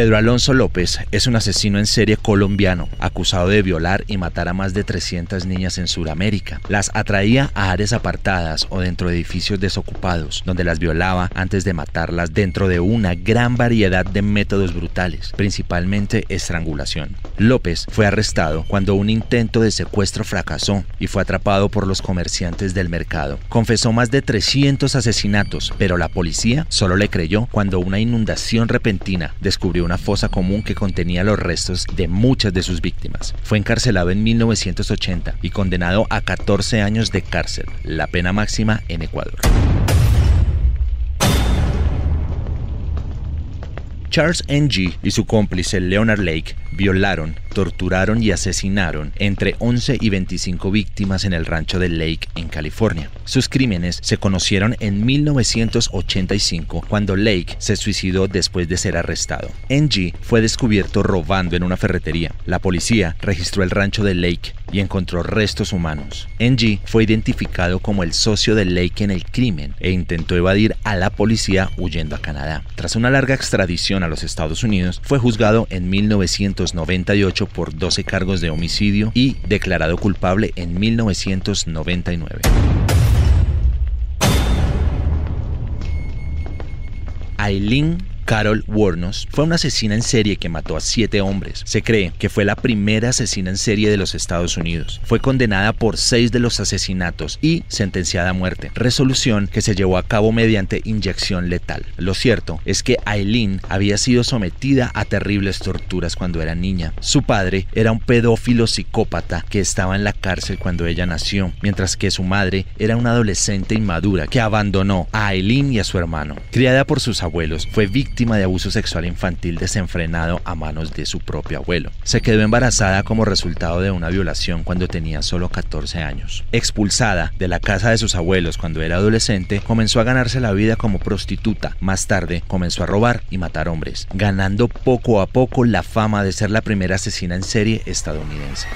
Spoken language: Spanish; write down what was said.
Pedro Alonso López es un asesino en serie colombiano, acusado de violar y matar a más de 300 niñas en Sudamérica. Las atraía a áreas apartadas o dentro de edificios desocupados, donde las violaba antes de matarlas dentro de una gran variedad de métodos brutales, principalmente estrangulación. López fue arrestado cuando un intento de secuestro fracasó y fue atrapado por los comerciantes del mercado. Confesó más de 300 asesinatos, pero la policía solo le creyó cuando una inundación repentina descubrió una fosa común que contenía los restos de muchas de sus víctimas. Fue encarcelado en 1980 y condenado a 14 años de cárcel, la pena máxima en Ecuador. Charles Ng y su cómplice Leonard Lake violaron, torturaron y asesinaron entre 11 y 25 víctimas en el rancho de Lake en California. Sus crímenes se conocieron en 1985 cuando Lake se suicidó después de ser arrestado. Ng fue descubierto robando en una ferretería. La policía registró el rancho de Lake y encontró restos humanos. Ng fue identificado como el socio de Lake en el crimen e intentó evadir a la policía huyendo a Canadá. Tras una larga extradición a los Estados Unidos, fue juzgado en 1998 por 12 cargos de homicidio y declarado culpable en 1999. Aileen Carol Warnos fue una asesina en serie que mató a siete hombres. Se cree que fue la primera asesina en serie de los Estados Unidos. Fue condenada por seis de los asesinatos y sentenciada a muerte, resolución que se llevó a cabo mediante inyección letal. Lo cierto es que Aileen había sido sometida a terribles torturas cuando era niña. Su padre era un pedófilo psicópata que estaba en la cárcel cuando ella nació, mientras que su madre era una adolescente inmadura que abandonó a Aileen y a su hermano. Criada por sus abuelos, fue de abuso sexual infantil desenfrenado a manos de su propio abuelo. Se quedó embarazada como resultado de una violación cuando tenía solo 14 años. Expulsada de la casa de sus abuelos cuando era adolescente, comenzó a ganarse la vida como prostituta. Más tarde comenzó a robar y matar hombres, ganando poco a poco la fama de ser la primera asesina en serie estadounidense.